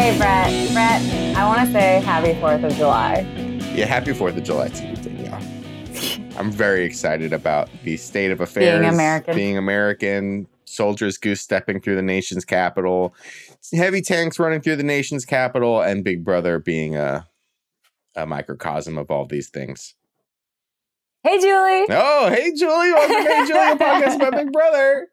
Hey, Brett. Brett, I want to say happy 4th of July. Yeah, happy 4th of July to you, Danielle. I'm very excited about the state of affairs. Being American. Being American. Soldiers goose stepping through the nation's capital. Heavy tanks running through the nation's capital. And Big Brother being a, a microcosm of all these things. Hey, Julie. Oh, hey, Julie. Welcome to Hey, Julie, a podcast about Big Brother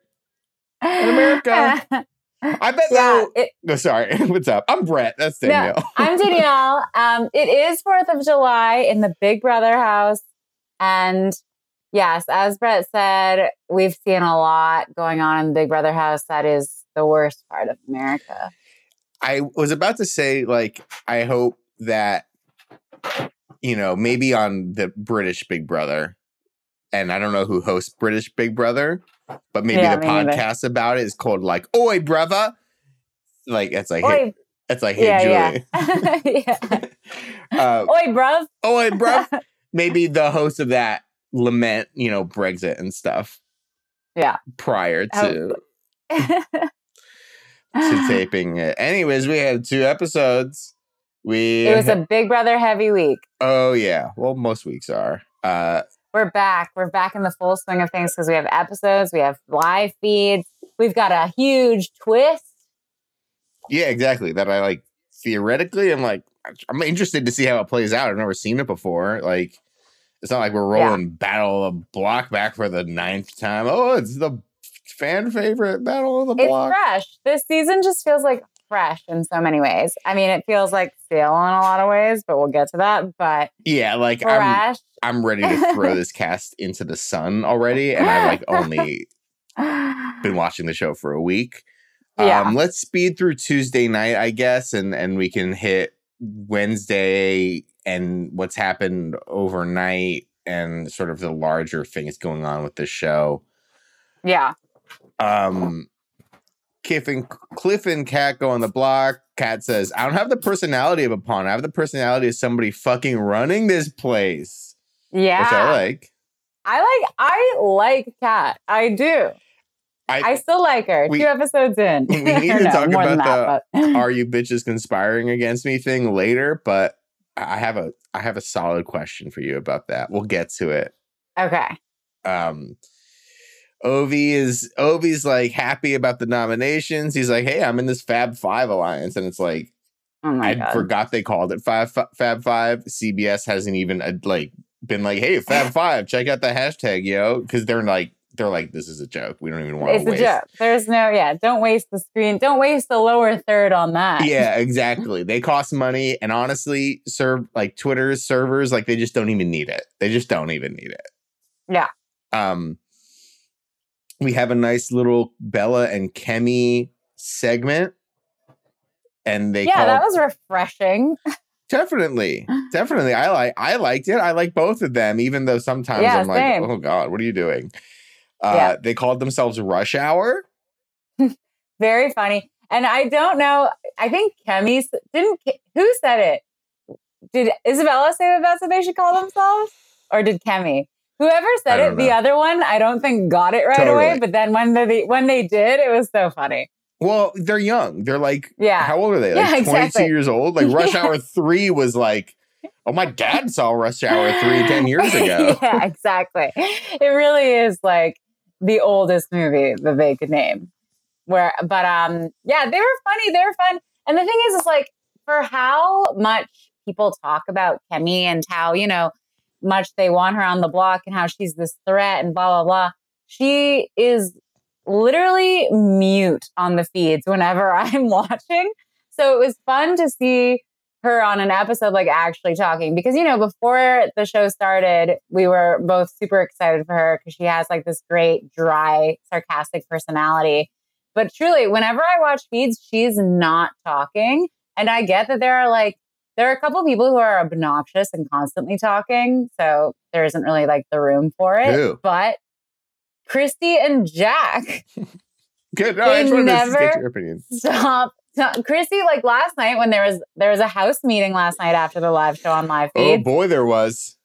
in America. I bet yeah, though. it, No, sorry. What's up? I'm Brett. That's Danielle. No, I'm Danielle. Um, it is 4th of July in the Big Brother house. And yes, as Brett said, we've seen a lot going on in the Big Brother house. That is the worst part of America. I was about to say, like, I hope that, you know, maybe on the British Big Brother, and I don't know who hosts British Big Brother, but maybe Yeah, the neither. podcast about it is called like "Oi, brother." Like it's like hey, it's like hey yeah, Julie. yeah. uh, Oi, bruv. Oi, bro. maybe the host of that lament, you know, Brexit and stuff. Yeah. Prior to Oh. to taping it. Anyways, we had two episodes. We it was a Big Brother heavy week. Oh yeah. Well, most weeks are. Uh We're back. We're back in the full swing of things because we have episodes, we have live feeds, we've got a huge twist. yeah, exactly. That I like theoretically I'm like I'm interested to see how it plays out. I've never seen it before. Like it's not like we're Yeah. rolling Battle of the Block back for the ninth time. Oh, it's the fan favorite Battle of the Block. It's fresh. This season just feels like fresh in so many ways. I mean, it feels like stale in a lot of ways, but we'll get to that. But Yeah, like I'm fresh. I'm ready to throw this cast into the sun already. And I've like only been watching the show for a week. Yeah. Um, let's speed through Tuesday night, I guess, and and we can hit Wednesday and what's happened overnight and sort of the larger things going on with the show. yeah. Um Cliff and Cliff and Kat go on the block. Kat says, I don't have the personality of a pawn. I have the personality of somebody fucking running this place. Yeah. Which I like. I like I like Kat. I do. I, I still like her. We- Two episodes in. we need to no, talk about that, but- are you bitches conspiring against me thing later, but I have a I have a solid question for you about that. We'll get to it. okay. Um Ovi is Ovi's like happy about the nominations. He's like, "Hey, I'm in this Fab 5 alliance." And it's like, Oh my I god. forgot they called it Fab Fab 5. CBS hasn't even uh, like been like, "Hey, Fab 5, check out the hashtag, yo," cuz they're like they're like this is a joke. We don't even want It's to a joke. There's no, yeah. Don't waste the screen. Don't waste the lower third on that. yeah, exactly. They cost money, and honestly, serve like Twitter's servers, like they just don't even need it. They just don't even need it. Yeah. Um, we have a nice little Bella and Kemi segment, and they yeah, that was refreshing. definitely, definitely. I like, I liked it. I like both of them, even though sometimes Yeah, I'm like, same. oh god, what are you doing? Uh, Yeah. They called themselves Rush Hour. Very funny. And I don't know. I think Kemi didn't. Who said it? Did Isabella say that that's what they should call themselves, or did Kemi? Whoever said it, don't the other one, I don't think got it right away. But then when they when they did, it was so funny. Well, they're young. They're like Yeah. How old are they? Like Yeah, 22 years old? Like Rush Yeah. Hour 3 was like, oh, my dad saw Rush Hour 3 10 years ago. yeah, exactly. It really is like the oldest movie that they could name. Where, but um, yeah, they were funny. They were fun. And the thing is, is like for how much people talk about Kemi and how you know much they want her on the block and how she's this threat and blah blah blah. She is literally mute on the feeds whenever I'm watching. So it was fun to see her on an episode like actually talking because you know before the show started we were both super excited for her because she has like this great dry sarcastic personality but truly whenever i watch feeds she's not talking and i get that there are like there are a couple of people who are obnoxious and constantly talking so there isn't really like the room for it but christie and jack Good. No, I just wanted to get your opinion. Stop. Chrissy, like last night when there was there was a house meeting last night after the live show on live Oh boy, there was.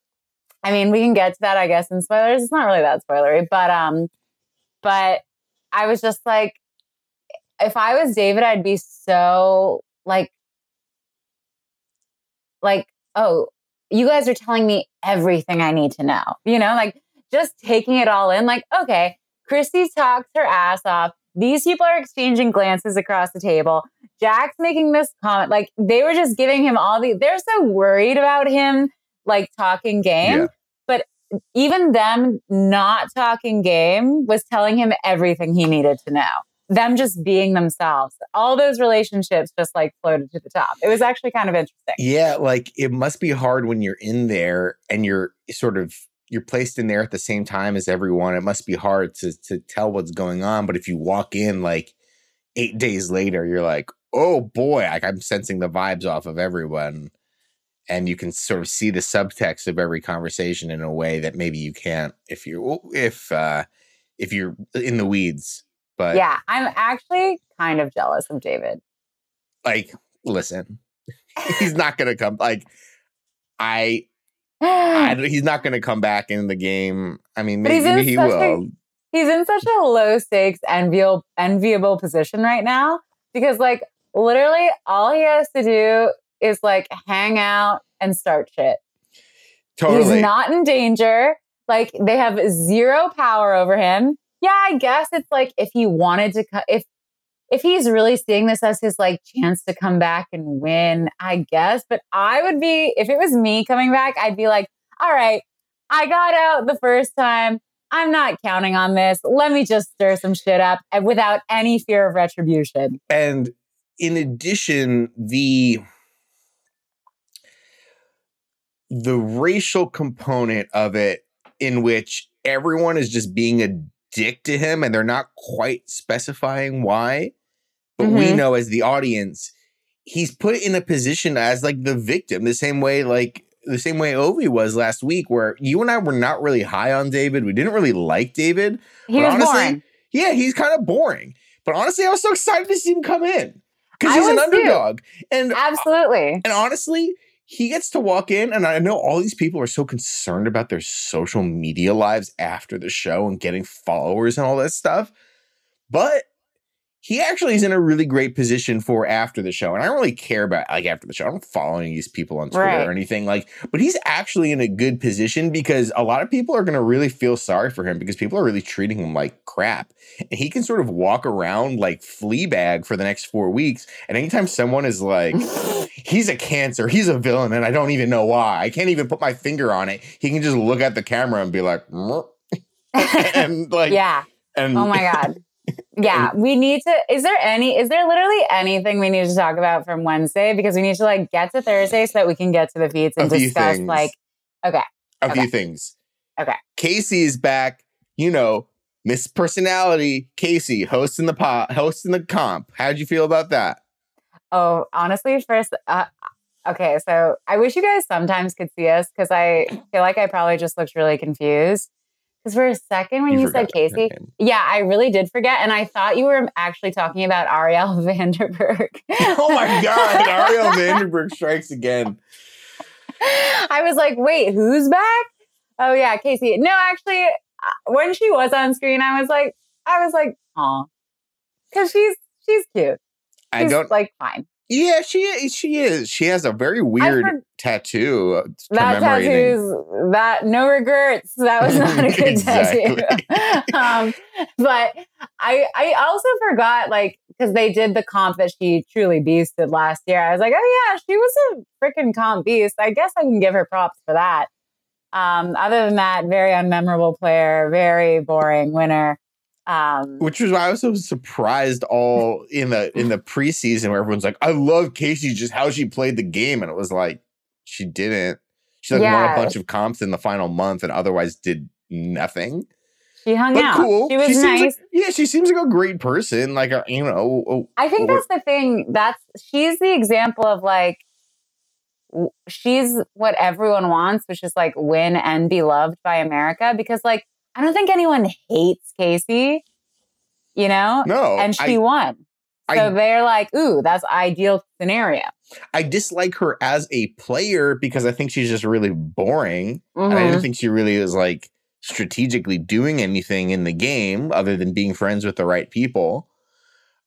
I mean, we can get to that, I guess, in spoilers. It's not really that spoilery, but um, but I was just like, if I was David, I'd be so like like, oh, you guys are telling me everything I need to know. You know, like just taking it all in, like, okay, Christie talks her ass off. These people are exchanging glances across the table. Jack's making this comment. Like they were just giving him all the, they're so worried about him, like talking game. Yeah. But even them not talking game was telling him everything he needed to know. Them just being themselves. All those relationships just like floated to the top. It was actually kind of interesting. Yeah, like it must be hard when you're in there and you're sort of you're placed in there at the same time as everyone. It must be hard to to tell what's going on. But if you walk in like eight days later, you're like, oh boy, like I'm sensing the vibes off of everyone. And you can sort of see the subtext of every conversation in a way that maybe you can't if you're if uh if you're in the weeds. But yeah, I'm actually kind of jealous of David. like, listen, he's not gonna come. Like, I I, he's not going to come back in the game. I mean, maybe in he such a- He's in such a low stakes, enviable, enviable position right now because, like, literally all he has to do is like hang out and start shit. Totally. He's not in danger. Like, they have zero power over him. Yeah, I guess it's like if he wanted to, co- if if he's really seeing this as his like chance to come back and win, I guess. But I would be, if it was me coming back, I'd be like, all right, I got out the first time. I'm not counting on this. Let me just stir some shit up and without any fear of retribution. and in addition, the the racial component of it, in which everyone is just being a dick to him, and they're not quite specifying why, but we Mhm. know as the audience, he's put in a position as like the victim, the same way like the same way Ovi was last week, where you and I were not really high on David. We didn't really like David. He But honestly, boring. Yeah, he's kind of boring. But honestly, I was so excited to see him come in because he's an was too. underdog. And Absolutely. and honestly, he gets to walk in, and I know all these people are so concerned about their social media lives after the show and getting followers and all that stuff. But he actually is in a really great position for after the show. And I don't really care about like after the show. I'm following these people on Twitter Right. or anything like, but he's actually in a good position because a lot of people are going to really feel sorry for him because people are really treating him like crap. And he can sort of walk around like Fleabag for the next four weeks. And anytime someone is like, he's a cancer, he's a villain, and I don't even know why. I can't even put my finger on it. He can just look at the camera and be like, and like, yeah. and Oh my God. Yeah, we need to. Is there any, is there literally anything we need to talk about from Wednesday? Because we need to like get to Thursday so that we can get to the feeds and discuss things. like, okay. a few things. Okay. Kaycee is back. You know, Miss Personality, Kaycee, hosting the pot, hosting the comp. How'd you feel about that? Oh, honestly, first, uh, okay. So I wish you guys sometimes could see us because I feel like I probably just looked really confused. Because for a second, when you, forgot said Kaycee, yeah, I really did forget. And I thought you were actually talking about Ariel Vanderberg. Oh my God, Ariel Vanderberg strikes again. I was like, wait, who's back? Oh yeah, Kaycee. No, actually, uh, when she was on screen, I was like, I was like, oh, because she's she's cute. I She's don't. like fine. Yeah, she is. She is. She has a very weird heard- tattoo uh, That tattoo's that no regrets. That was not a good Exactly. tattoo. um, but I I also forgot like because they did the comp that she truly beasted last year. I was like, oh yeah, she was a freaking comp beast. I guess I can give her props for that. Um, other than that, very unmemorable player, very boring winner. Um, Which was why I was so surprised all in the in the preseason where everyone's like, "I love Kaycee, just how she played the game," and it was like she didn't. She like won Yeah. a bunch of comps in the final month and otherwise did nothing. she hung But out. cool. She was seems nice. like- yeah, she seems like a great person. Like a, you know, I think Or- that's the thing. That's she's the example of like she's what everyone wants, which is like win and be loved by America. Because like I don't think anyone hates Kaycee, you know, no, and she I, won. So I- they're like, ooh, that's ideal scenario. I dislike her as a player because I think she's just really boring. And I Mhm. didn't think she really is like strategically doing anything in the game other than being friends with the right people.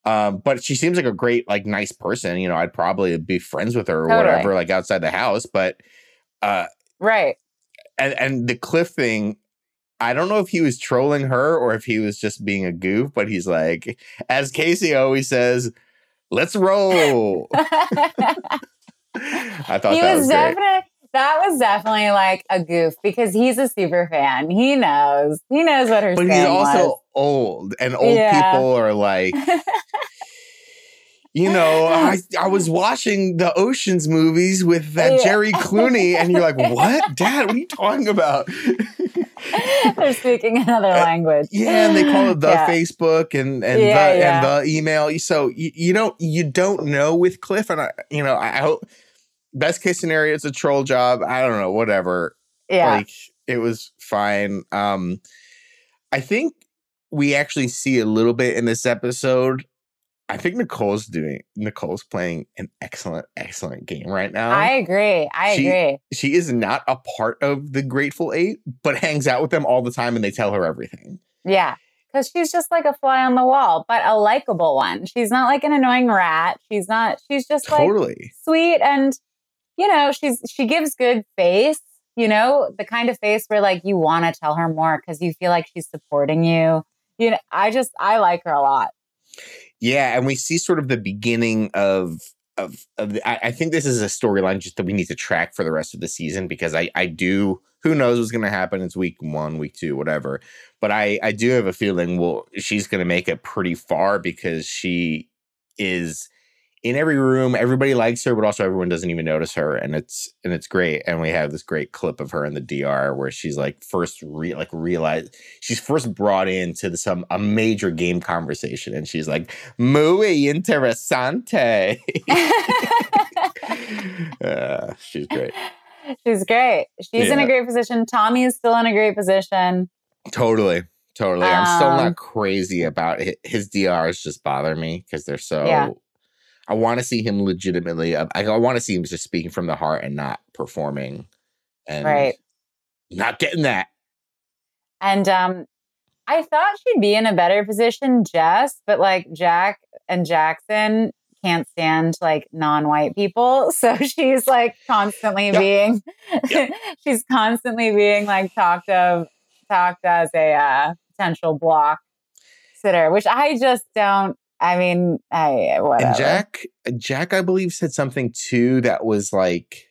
Um, but she seems like a great, like, nice person. You know, I'd probably be friends with her or Totally. whatever, like outside the house. But uh, Right. and and the Cliff thing, I don't know if he was trolling her or if he was just being a goof. But he's like, as Kaycee always says, "Let's roll." I thought he that was, was definitely that was definitely like a goof because he's a super fan. He knows. He knows what her But he's also was. old, and old Yeah. people are like, you know, I I was watching the Ocean's movies with that Yeah. Jerry Clooney, and you're like, what, Dad? What are you talking about? They're speaking another language. Uh, Yeah, and they call it the Yeah. Facebook and and Yeah, the yeah. and the email. So you, you don't you don't know with Cliff, and I you know I hope best case scenario it's a troll job. I don't know, whatever. Yeah. like it was fine um i think we actually see a little bit in this episode i think nicole's doing nicole's playing an excellent excellent game right now I agree. I she- agree. she is not a part of the grateful eight but hangs out with them all the time and they tell her everything Yeah. Because she's just like a fly on the wall, but a likable one. She's not like an annoying rat. She's not, she's just like totally sweet and you know she's she gives good face you know the kind of face where like you want to tell her more because you feel like she's supporting you you know i just i like her a lot yeah and we see sort of the beginning of of, of the, I, I think this is a storyline just that we need to track for the rest of the season because I I do who knows what's going to happen it's week one week two whatever but I I do have a feeling well she's going to make it pretty far because she is in every room everybody likes her but also everyone doesn't even notice her and it's and it's great and we have this great clip of her in the DR where she's like first re- like realize she's first brought into the, some a major game conversation and she's like muy interesante. Uh, she's great. She's great. She's in a great position. Tommy is still in a great position. Totally totally. I'm still Um, not crazy about it. his drs just bother me because they're so Yeah. I want to see him legitimately i, I want to see him just speaking from the heart and not performing and Right. not getting that and um i thought she'd be in a better position jess but like jack and jackson can't stand like non-white people so she's like constantly Yep. being Yep. she's constantly being like talked of talked as a uh, potential block sitter which i just don't i mean i whatever. And Jack, Jack, I believe said something too that was like,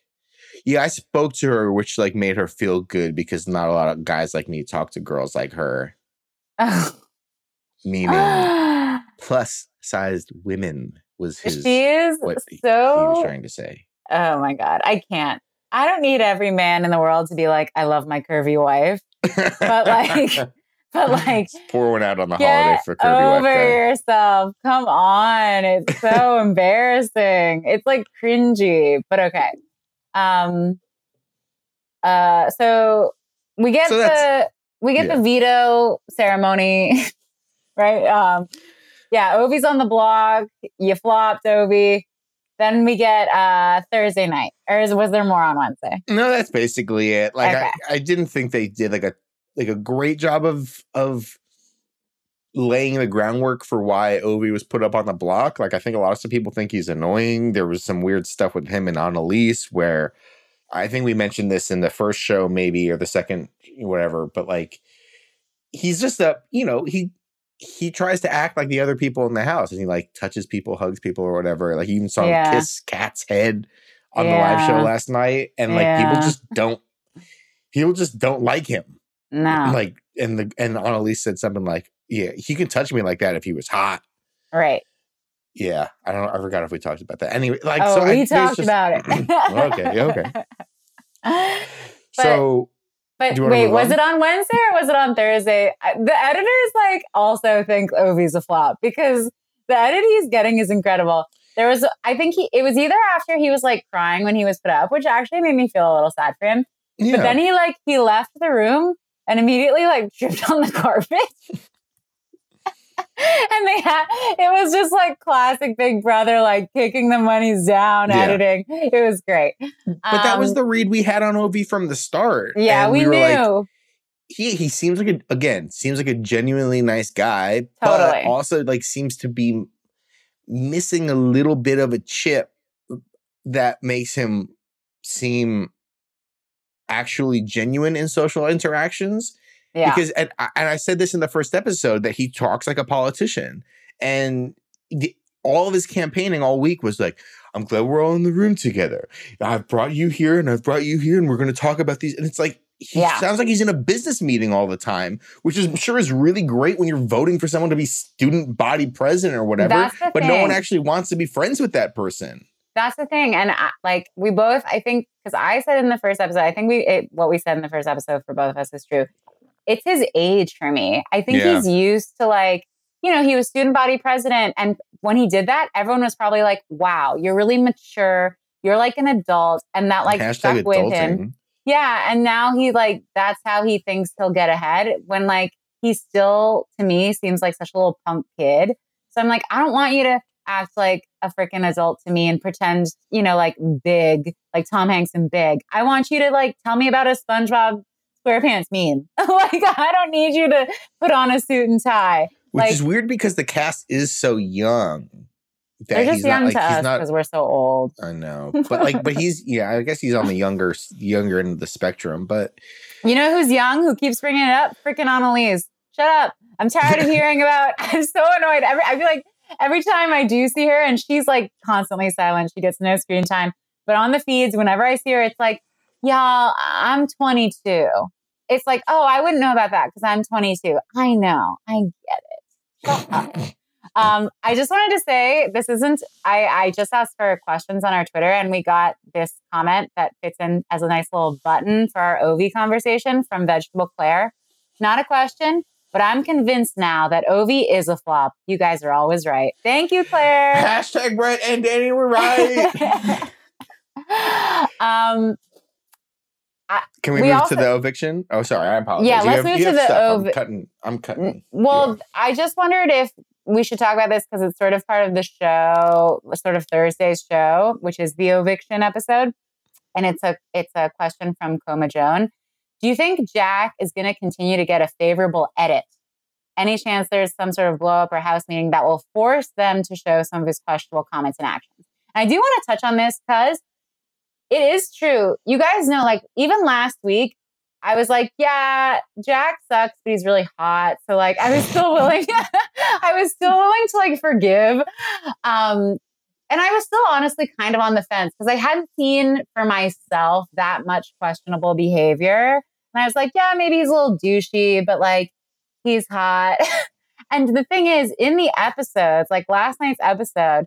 yeah, I spoke to her, which like made her feel good because not a lot of guys like me talk to girls like her, meaning plus sized women was his she is what he- he was trying to say. oh my god i can't. I don't need every man in the world to be like i love my curvy wife. But, like, but like pour one out on the holiday for Kirby over yourself. Come on. It's so embarrassing. It's like cringy, but okay. Um uh so we get So the we get yeah. the veto ceremony, right? Um yeah, Ovi's on the blog. You flopped Ovi. Then we get uh Thursday night. Or is, was there more on Wednesday? No, that's basically it. Like Okay. I, I didn't think they did like a like a great job of of laying the groundwork for why Ovi was put up on the block. Like I think a lot of people think he's annoying. There was some weird stuff with him and Annalise where I think we mentioned this in the first show, maybe or the second, whatever. But like he's just a you know he he tries to act like the other people in the house and he like touches people, hugs people or whatever. Like you even saw him kiss Kat's head on the live show last night, and like people just don't people just don't like him. No. Like and the and Annalise said something like, "Yeah, he can touch me like that if he was hot." right. Yeah, I don't. I forgot if we talked about that. Anyway, like oh, so I- we there's talked just- about it. okay, okay. But- so But Do you wanna wait, was on? it on Wednesday or was it on Thursday? The editors like also think Ovi's a flop because the edit he's getting is incredible. There was, I think he, it was either after he was like crying when he was put up, which actually made me feel a little sad for him. yeah, But then he like he left the room and immediately like tripped on the carpet. and they had it was just like classic Big Brother, like kicking the monies down, Yeah. editing. It was great. but that was Um, the read we had on Ovi from the start. yeah, and we, were knew. like, he he seems like a again seems like a genuinely nice guy, but also like seems to be missing a little bit of a chip that makes him seem actually genuine in social interactions Yeah. because and, I- and I said this in the first episode that he talks like a politician and the, all of his campaigning all week was like I'm glad we're all in the room together. I've brought you here and I've brought you here and we're going to talk about these and it's like he Yeah. sounds like he's in a business meeting all the time, which is I'm sure is really great when you're voting for someone to be student body president or whatever, but no one actually wants to be friends with that person. That's the thing. And I, like we both, I think, because I said in the first episode, I think we, it, what we said in the first episode for both of us is true. It's his age for me. I think Yeah. he's used to like, you know, he was student body president. And when he did that, everyone was probably like, wow, you're really mature. You're like an adult. And that like Hashtag stuck with him. Yeah. And now he like, that's how he thinks he'll get ahead when like he still, to me, seems like such a little punk kid. So I'm like, I don't want you to act like a freaking adult to me and pretend, you know, like big, like Tom Hanks and big. I want you to like tell me about a SpongeBob SquarePants meme. like, I don't need you to put on a suit and tie. Which Like- is weird because the cast is so young. That They're just he's young not like to he's us not because we're so old. I know. But like but he's yeah, I guess he's on the younger younger end of the spectrum, but You know who's young? Who keeps bringing it up? Freaking Annalise. Shut up. I'm tired of hearing about. I'm so annoyed. Every, I feel like every time I do see her, and she's like constantly silent. She gets no screen time. But on the feeds, whenever I see her, it's like, y'all, I'm 22. It's like, oh, I wouldn't know about that because I'm 22. I know. I get it. Um, I just wanted to say this isn't. I I just asked for questions on our Twitter, and we got this comment that fits in as a nice little button for our Ovi conversation from Vegetable Claire. Not a question, but I'm convinced now that Ovi is a flop. You guys are always right. Thank you, Claire. hashtag Brett and Danny were right. um, Can we, We move also- to the eviction? Oh, sorry, I apologize. Yeah, You let's have- move you to the stuff. I'm cutting. I'm cutting. well, I just wondered if we should talk about this because it's sort of part of the show, sort of Thursday's show, which is the eviction episode, and it's a it's a question from Coma Joan. Do you think Jack is going to continue to get a favorable edit? Any chance there's some sort of blow up or house meeting that will force them to show some of his questionable comments and actions? And I do want to touch on this because it is true. You guys know, like, even last week, I was like, yeah, Jack sucks, but he's really hot. So, like, I was still willing, I was still willing to, like, forgive. Um, and I was still honestly kind of on the fence because I hadn't seen for myself that much questionable behavior. And I was like, yeah, maybe he's a little douchey, but like, he's hot. and the thing is, in the episodes, like last night's episode,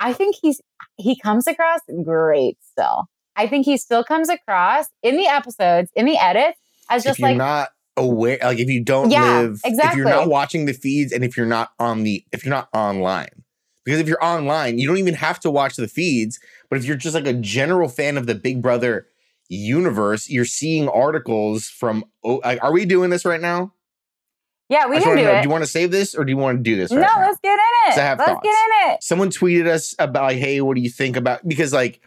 I think he's he comes across great still. I think he still comes across in the episodes, in the edits, as if just you're like not aware, like if you don't Yeah, live, if you're not watching the feeds, and if you're not on the, if you're not online, because if you're online, you don't even have to watch the feeds. But if you're just like a general fan of the Big Brother universe, you're seeing articles from. Oh, like, are we doing this right now? Yeah, we can do know, it. Do you want to save this or do you want to do this right no, now? let's get in it. So I have let's thoughts. get in it. Someone tweeted us about like, hey, what do you think about because like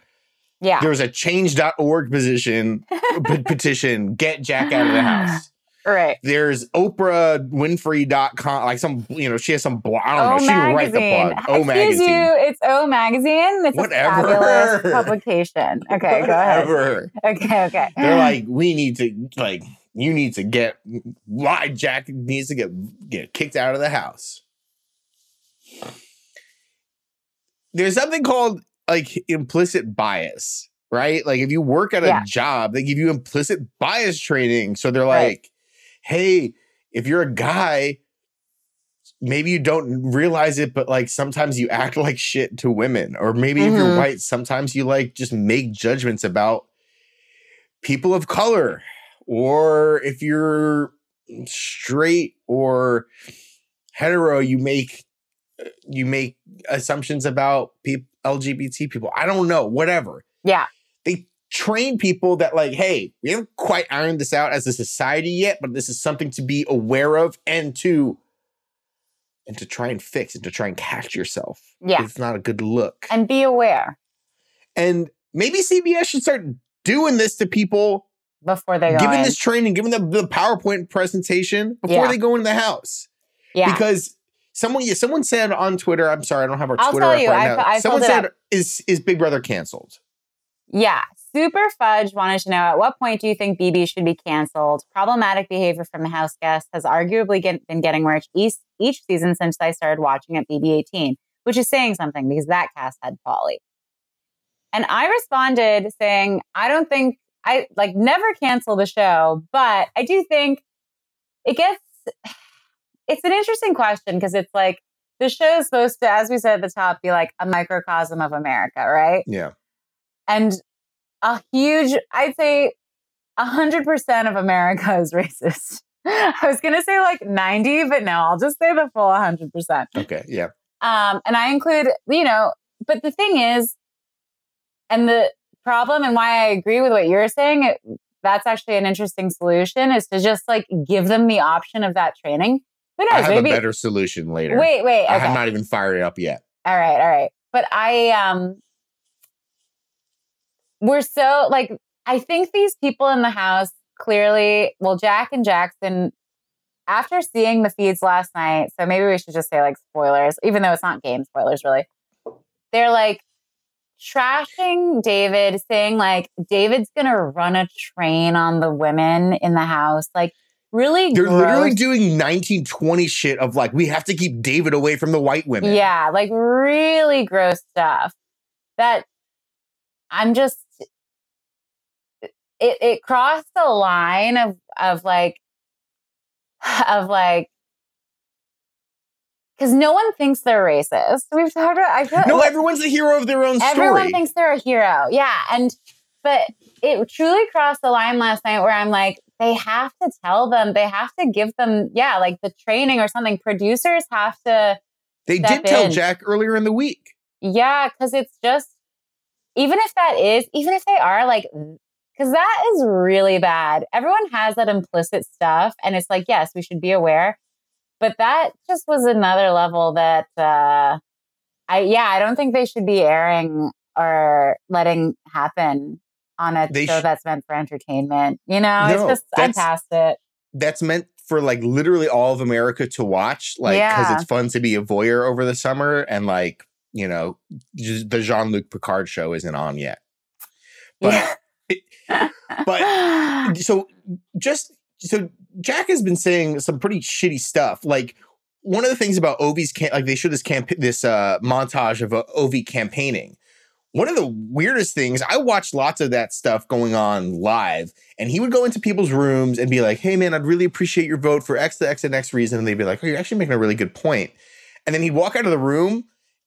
Yeah. there was a change.org position p- petition, get Jack out of the house. Right. There's Oprah Winfrey.com, like some, you know, she has some blog. I don't know. O She didn't write the magazine. blog. O Excuse magazine. you, it's O magazine. It's Whatever. a fabulous publication. Okay, go ahead. Whatever. Okay, okay. They're like, we need to like, you need to get why Jack needs to get get kicked out of the house. There's something called like implicit bias, right? Like if you work at a Yeah. job, they give you implicit bias training. So they're Right. like, hey, if you're a guy, maybe you don't realize it, but like sometimes you act like shit to women. Or maybe if you're Mhm. white, sometimes you like just make judgments about people of color. Or if you're straight or hetero, you make uh, you make assumptions about people LGBT people. I don't know, whatever. Yeah. They train people that like, hey, we haven't quite ironed this out as a society yet, but this is something to be aware of and to and to try and fix and to try and catch yourself. Yeah. It's not a good look. And be aware And maybe CBS should start doing this to people, before they go giving in. this training, given them the PowerPoint presentation before Yeah. they go into the house. yeah. Because Someone, yeah, someone said on Twitter. I'm sorry, I don't have our I'll Twitter up you, right I- now. I someone said, "Is is Big Brother canceled?" Yeah. Super Fudge wanted to know at what point do you think BB should be canceled? Problematic behavior from the house guest has arguably get, been getting worse each, each season since I started watching at BB 18, which is saying something because that cast had Paulie. And I responded saying, I don't think I like never cancel the show, but I do think it gets, it's an interesting question because it's like the show is supposed to, as we said at the top, be like a microcosm of America, right? Yeah, and a huge i'd say 100% of america is racist i was going to say like 90 but no i'll just say the full 100% okay, yeah. um, and i include you know but the thing is and the problem and why i agree with what you're saying it, that's actually an interesting solution is to just like give them the option of that training who I knows have maybe a better solution later. wait wait I'm not even fired it up yet. All right, all right. But I um we're so like I think these people in the house clearly well Jack and Jackson after seeing the feeds last night, so maybe we should just say like spoilers, even though it's not game spoilers really. They're like trashing David, saying like David's gonna run a train on the women in the house. Like really They're literally doing 1920 shit of like we have to keep David away from the white women. Yeah, like really gross stuff. That I'm just it it crossed the line of of like of like because no one thinks they're racist. We've talked about. I feel No, like everyone's a hero of their own story. everyone thinks they're a hero. Yeah, and but it truly crossed the line last night where I'm like, they have to tell them, they have to give them, yeah, like the training or something. Producers have to they did tell in. Jack earlier in the week. Yeah, because it's just, even if that is, even if they are like, because that is really bad. Everyone has that implicit stuff. And it's like, yes, we should be aware. But that just was another level that, uh, I, yeah, I don't think they should be airing or letting happen on a They show sh- that's meant for entertainment. You know, No, it's just, I'm that's- it. That's meant for like literally all of America to watch, like because Yeah. it's fun to be a voyeur over the summer, and like you know, the Jean Luc Picard show isn't on yet. But yeah. but- so just so Jack has been saying some pretty shitty stuff. Like one of the things about Ovi's camp, like they showed this camp, this uh, montage of uh, Ovi campaigning. One of the weirdest things, I watched lots of that stuff going on live, and he would go into people's rooms and be like, "Hey, man, I'd really appreciate your vote for X, the X, and X reason," and they'd be like, "Oh, you're actually making a really good point." And then he'd walk out of the room,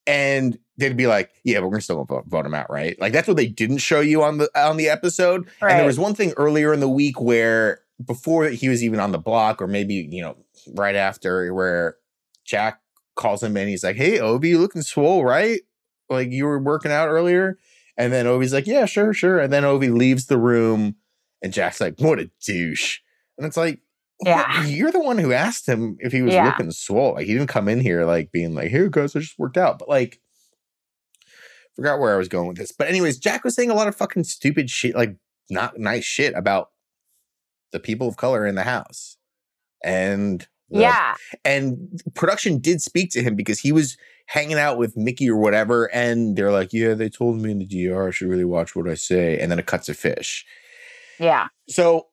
and they'd be like, "Yeah, but we're still gonna vote, vote him out, right?" Like that's what they didn't show you on the on the episode. And there was one thing earlier in the week where before he was even on the block, or maybe, you know, right after where Jack calls him in, he's like, Hey, Ovi, you looking swole, right? Like you were working out earlier. And then Ovi's like, Yeah, sure, sure. And then Ovi leaves the room and Jack's like, What a douche. And it's like, Yeah. "What? You're the one who asked him if he was Yeah. looking swole. Like he didn't come in here like being like, Here guys, I just worked out. But like forgot where I was going with this. But anyways, Jack was saying a lot of fucking stupid shit, like not nice shit about the people of color in the house. And the- yeah. and production did speak to him because he was hanging out with Mickey or whatever, and they're like, "Yeah, they told me in the DR I should really watch what I say," and then it cuts to fish. Yeah. So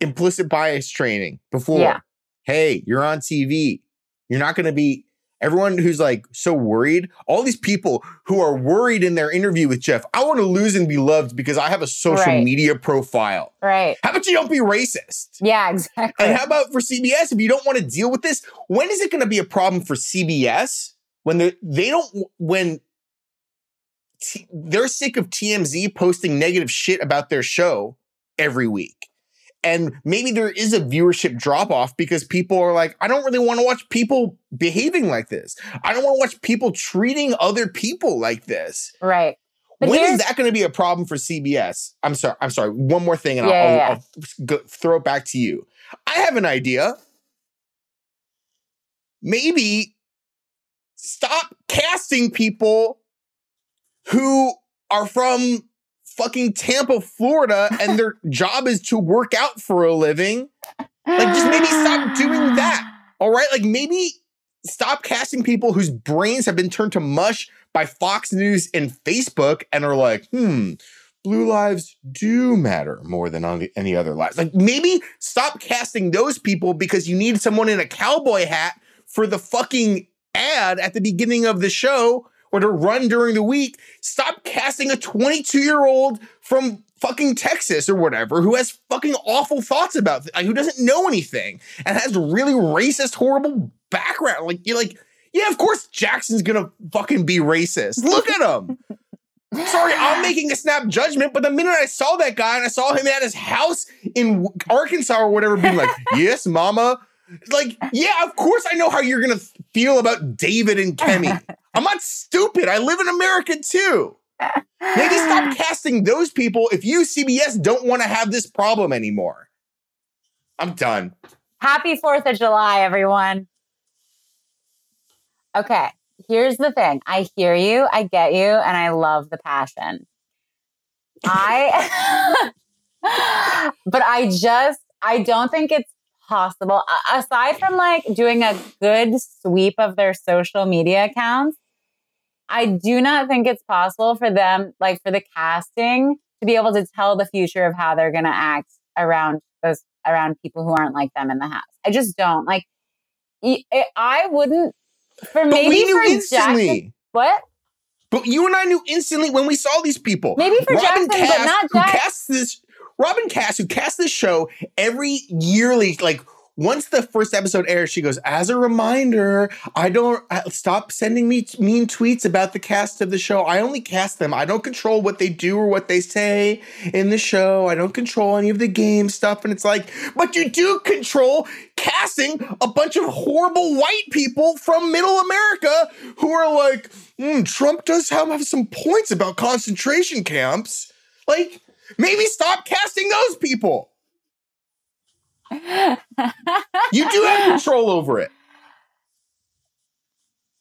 implicit bias training before. Yeah. Hey, you're on TV. You're not going to be everyone who's like so worried. All these people who are worried in their interview with Jeff. I want to lose and be loved because I have a social Right. media profile. Right. How about you don't be racist? Yeah, exactly. And how about for CBS? If you don't want to deal with this, when is it going to be a problem for CBS when they they don't when t- they're sick of TMZ posting negative shit about their show every week? And maybe there is a viewership drop off because people are like, I don't really want to watch people behaving like this. I don't want to watch people treating other people like this. right. But When is that going to be a problem for CBS? I'm sorry. I'm sorry. One more thing, and Yeah, I'll, I'll, I'll go, throw it back to you. I have an idea. Maybe stop casting people who are from fucking Tampa, Florida, and their job is to work out for a living. Like, just maybe stop doing that. All right, like maybe stop casting people whose brains have been turned to mush by Fox News and Facebook and are like, hmm, blue lives do matter more than any other lives. Like maybe stop casting those people because you need someone in a cowboy hat for the fucking ad at the beginning of the show or to run during the week. Stop casting a 22 year old from fucking Texas or whatever who has fucking awful thoughts about th- who doesn't know anything and has really racist, horrible background. Like you're like, yeah, of course Jackson's gonna fucking be racist. Look at him. Sorry, I'm making a snap judgment, but the minute I saw that guy and I saw him at his house in Arkansas or whatever, being like, "Yes, mama," like, yeah, of course I know how you're gonna feel about David and Kemi. I'm not stupid. I live in America too. Maybe stop casting those people if you CBS don't want to have this problem anymore. I'm done. Happy 4th of July, everyone. Okay, here's the thing. I hear you, I get you, and I love the passion. I but I just I don't think it's possible aside from like doing a good sweep of their social media accounts. I do not think it's possible for them like for the casting to be able to tell the future of how they're going to act around those around people who aren't like them in the house. I just don't like I wouldn't for but maybe we knew for instantly. Jackson, what? But you and I knew instantly when we saw these people. Maybe for Robin Jackson, Cass, but not Jack- who casts this. Robyn Kass, who casts this show every yearly, like once the first episode airs, she goes, as a reminder, I don't stop sending me mean tweets about the cast of the show. I only cast them. I don't control what they do or what they say in the show. I don't control any of the game stuff. And it's like, but you do control casting a bunch of horrible white people from middle America who are like, mm, Trump does have some points about concentration camps. Like, maybe stop casting those people you do have control over it.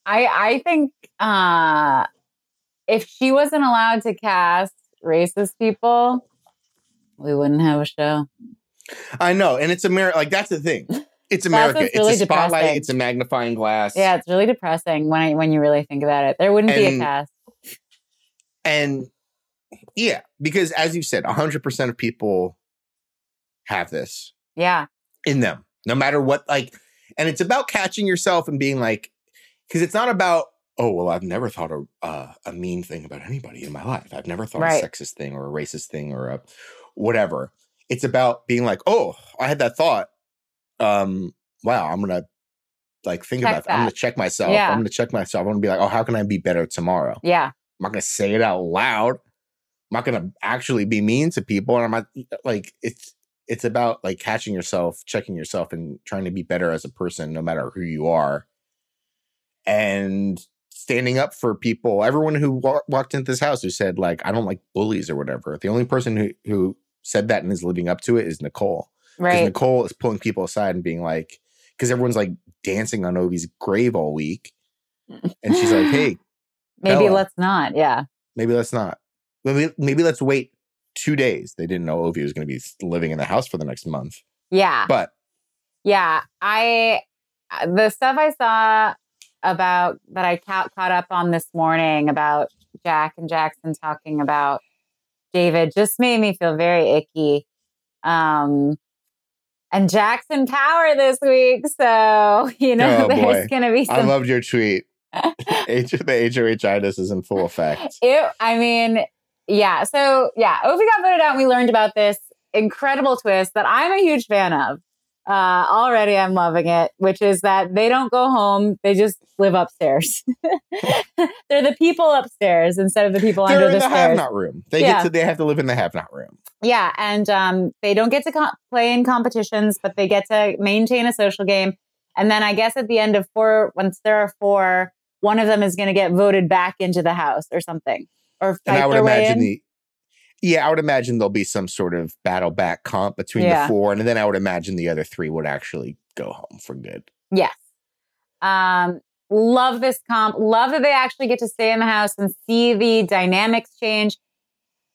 I I think uh if she wasn't allowed to cast racist people, we wouldn't have a show. I know, and it's America. Like that's the thing. It's America. Really it's a spotlight. Depressing. It's a magnifying glass. Yeah, it's really depressing when I, when you really think about it. There wouldn't and, be a cast. And yeah, because as you said, hundred percent of people have this. Yeah. In them, no matter what, like, and it's about catching yourself and being like, because it's not about, oh, well, I've never thought a, uh, a mean thing about anybody in my life. I've never thought right. a sexist thing or a racist thing or a whatever. It's about being like, oh, I had that thought. Um, wow, I'm gonna like think check about that. I'm gonna check myself. Yeah. I'm gonna check myself. I'm gonna be like, oh, how can I be better tomorrow? Yeah. I'm not gonna say it out loud. I'm not gonna actually be mean to people. And I'm not like it's it's about like catching yourself, checking yourself, and trying to be better as a person, no matter who you are, and standing up for people. Everyone who wa- walked into this house who said like, "I don't like bullies" or whatever. The only person who who said that and is living up to it is Nicole. Right. Nicole is pulling people aside and being like, because everyone's like dancing on Ovi's grave all week, and she's like, "Hey, maybe Bella, let's not." Yeah. Maybe let's not. Maybe maybe let's wait two days. They didn't know Ovi was going to be living in the house for the next month. Yeah. But yeah, I uh, the stuff I saw about that I ca- caught up on this morning about Jack and Jackson talking about David just made me feel very icky. Um, and Jackson Power this week, so you know oh, there's going to be. Some... I loved your tweet. H- the HOH itis is in full effect. It, I mean, yeah. So yeah, Ovi got voted out. And we learned about this incredible twist that I'm a huge fan of. Uh, already, I'm loving it, which is that they don't go home; they just live upstairs. They're the people upstairs instead of the people They're under in the, the stairs. have-not room. They yeah. get to they have to live in the have-not room. Yeah, and um, they don't get to co- play in competitions, but they get to maintain a social game. And then I guess at the end of four, once there are four, one of them is going to get voted back into the house or something or fight and I would their imagine way in? the yeah, I would imagine there'll be some sort of battle back comp between yeah. the four, and then I would imagine the other three would actually go home for good. Yes. Um, love this comp. Love that they actually get to stay in the house and see the dynamics change.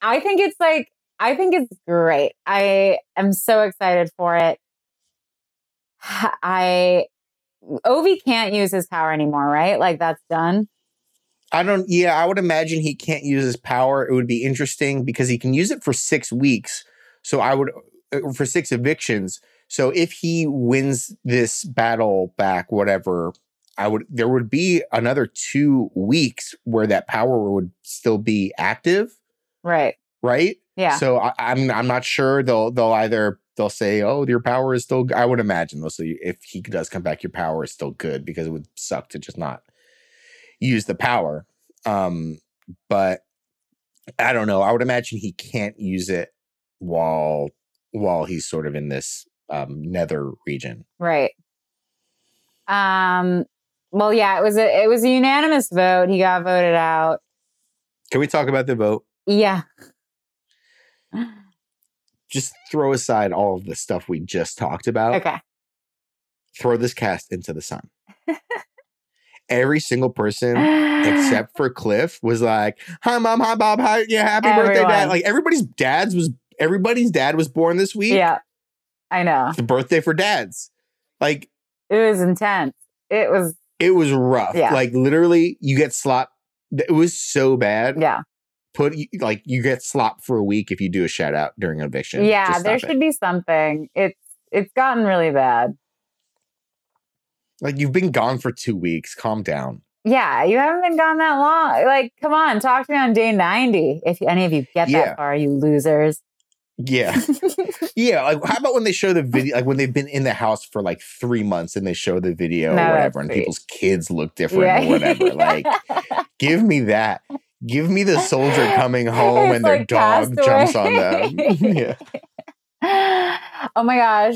I think it's like, I think it's great. I am so excited for it. I Ovi can't use his power anymore, right? Like that's done. I don't. Yeah, I would imagine he can't use his power. It would be interesting because he can use it for six weeks. So I would uh, for six evictions. So if he wins this battle back, whatever, I would there would be another two weeks where that power would still be active, Right. right? Yeah. So I, I'm I'm not sure they'll they'll either they'll say oh your power is still I would imagine they'll say if he does come back your power is still good because it would suck to just not use the power. Um, but I don't know. I would imagine he can't use it while while he's sort of in this um, nether region. Right. Um. Well, yeah. It was a it was a unanimous vote. He got voted out. Can we talk about the vote? Yeah. Just throw aside all of the stuff we just talked about. Okay. Throw this cast into the sun. Every single person except for Cliff was like, "Hi mom, hi Bob, hi yeah, happy birthday, dad!" Like everybody's dads was everybody's dad was born this week. yeah. I know. It's the birthday for dads. Like It was intense. It was it was rough. Yeah. Like literally, you get slop. It was so bad. yeah. Put like you get slop for a week if you do a shout out during eviction. Yeah, there stop it. should be something. It's it's gotten really bad. Like you've been gone for two weeks. Calm down. Yeah, you haven't been gone that long. Like, come on, talk to me on day 90. If any of you get Yeah. that far, you losers. Yeah. Yeah, like how about when they show the video, like when they've been in the house for like three months and they show the video No, or whatever, and people's kids look different or whatever. Like, give me that. Give me the soldier coming home It's and their like dog jumps on them. Yeah. oh my gosh.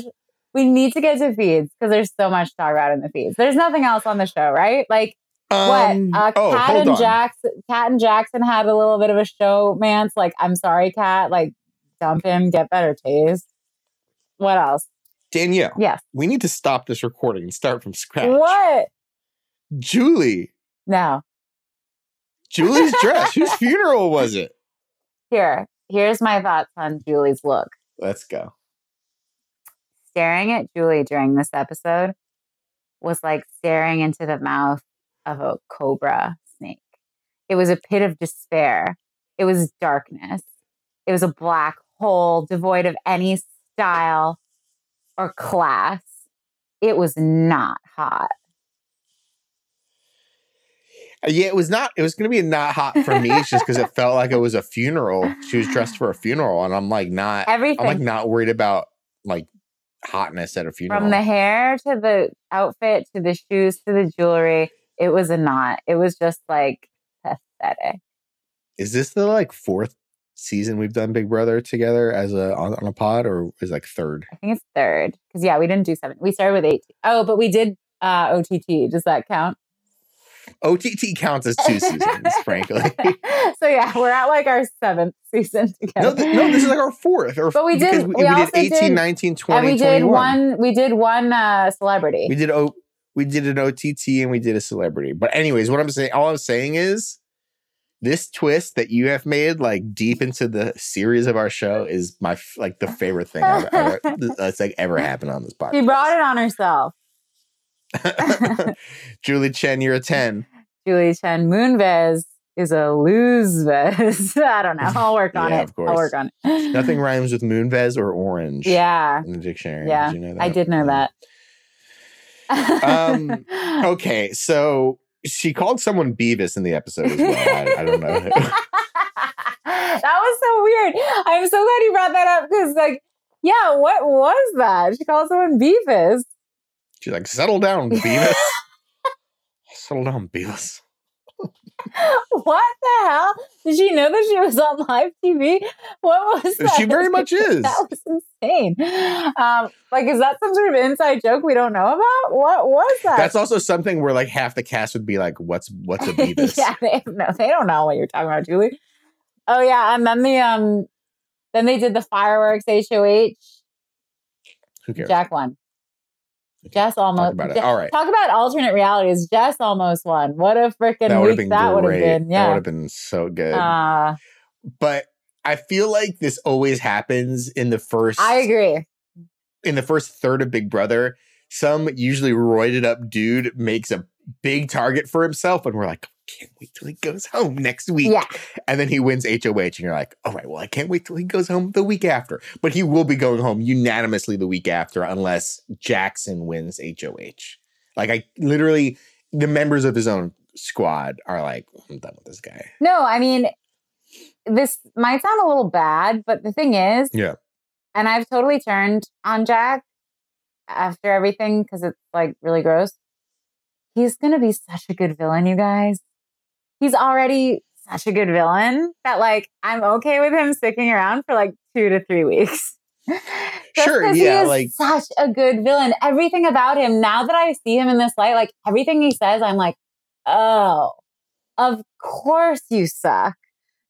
We need to get to feeds because there's so much to talk about in the feeds. There's nothing else on the show, right? Like Um, what? Uh, oh, Kat and on. Jackson, Kat and Jackson had a little bit of a show, man. Like, I'm sorry, Kat. Like, dump him, get better taste. What else? Danielle, Yes. we need to stop this recording and start from scratch. What? Julie, No. Julie's dress. Whose funeral was it? Here, here's my thoughts on Julie's look. Let's go. Staring at Julie during this episode was like staring into the mouth of a cobra snake. It was a pit of despair. It was darkness. It was a black hole devoid of any style or class. It was not hot. Uh, Yeah, it was not. It was going to be not hot for me. It's just because it felt like it was a funeral. She was dressed for a funeral, and I'm like not. Everything I'm like not worried about like hotness at a funeral. from the hair to the outfit to the shoes to the jewelry, it was a knot. It was just like pathetic. Is this the like fourth season we've done Big Brother together as a on, on a pod, or is like third? I think it's third because yeah, we didn't do seven. We started with eight. Oh, but we did uh, OTT. Does that count? OTT counts as two seasons, frankly. so yeah, we're at like our seventh season together. No, th- no, this is like our fourth. Or, But we did- because we we, did also 18, did- 19, 20, and we did 21. one. We did one uh, celebrity. We did o- we did an OTT and we did a celebrity. But anyways, what I'm saying, all I'm saying is this twist that you have made like deep into the series of our show is my like the favorite thing I've ever, that's like ever happened on this podcast. she brought it on herself. Julie Chen, you're a 10. Julie Chen Moonves is a lose vez. I don't know. I'll work on Yeah, it. of course. I'll work on it. Nothing rhymes with Moonves or orange Yeah. in the dictionary. Yeah, Did you know that? I did know that. Um, Okay, so she called someone Beavis in the episode as well. I, I don't know. that was so weird. I'm so glad you brought that up because, like, yeah, what was that? She called someone Beavis. She's like, settle down, Beavis. settle down, Beavis. What the hell? Did she know that she was on live TV? What was that? She very much is. That was insane. Um, like, is that some sort of inside joke we don't know about? What was that? That's also something where like half the cast would be like, "What's what's a Beavis?" yeah, they no, they don't know what you're talking about, Julie. Oh yeah, and then the um, then they did the fireworks HOH. Who cares? Jack won. Jess almost. about it. All right. Talk about alternate realities. Jess almost won. What a freaking that would have week been that would have been. That would have been so good. Uh, but I feel like this always happens in the first I agree. in the first third of Big Brother. some usually roided up dude makes a big target for himself, and we're like, oh, can't wait till he goes home next week. Yeah. And then he wins HOH, and you're like, all right, well, I can't wait till he goes home the week after. But he will be going home unanimously the week after, unless Jackson wins HOH. Like, I literally, the members of his own squad are like, I'm done with this guy. No, I mean, this might sound a little bad, but the thing is, Yeah. and I've totally turned on Jack after everything because it's like really gross. He's going to be such a good villain, you guys. He's already such a good villain that like I'm okay with him sticking around for like two to three weeks. sure, yeah, he is like- such a good villain. Everything about him, now that I see him in this light, like everything he says, I'm like, oh, of course you suck.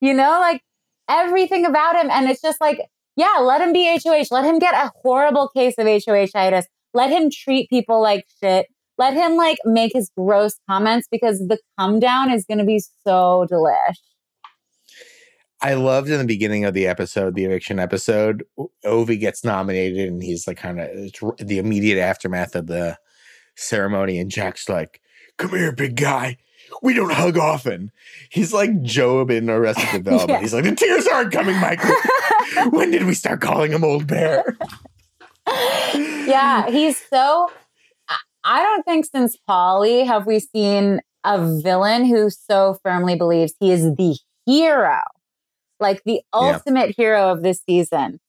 You know, like everything about him. And it's just like, yeah, let him be HOH. Let him get a horrible case of HOHitis. Let him treat people like shit. Let him like make his gross comments because the come down is going to be so delish. I loved in the beginning of the episode, the eviction episode, Ovi gets nominated and he's like kind of the immediate aftermath of the ceremony. And Jack's like, Come here, big guy. We don't hug often. He's like GOB in Arrested Development. Yeah. He's like, The tears aren't coming, Michael. when did we start calling him Old Bear? yeah, he's so. I- don't think since Paulie have we seen a villain who so firmly believes he is the hero, like the Yeah. ultimate hero of this season.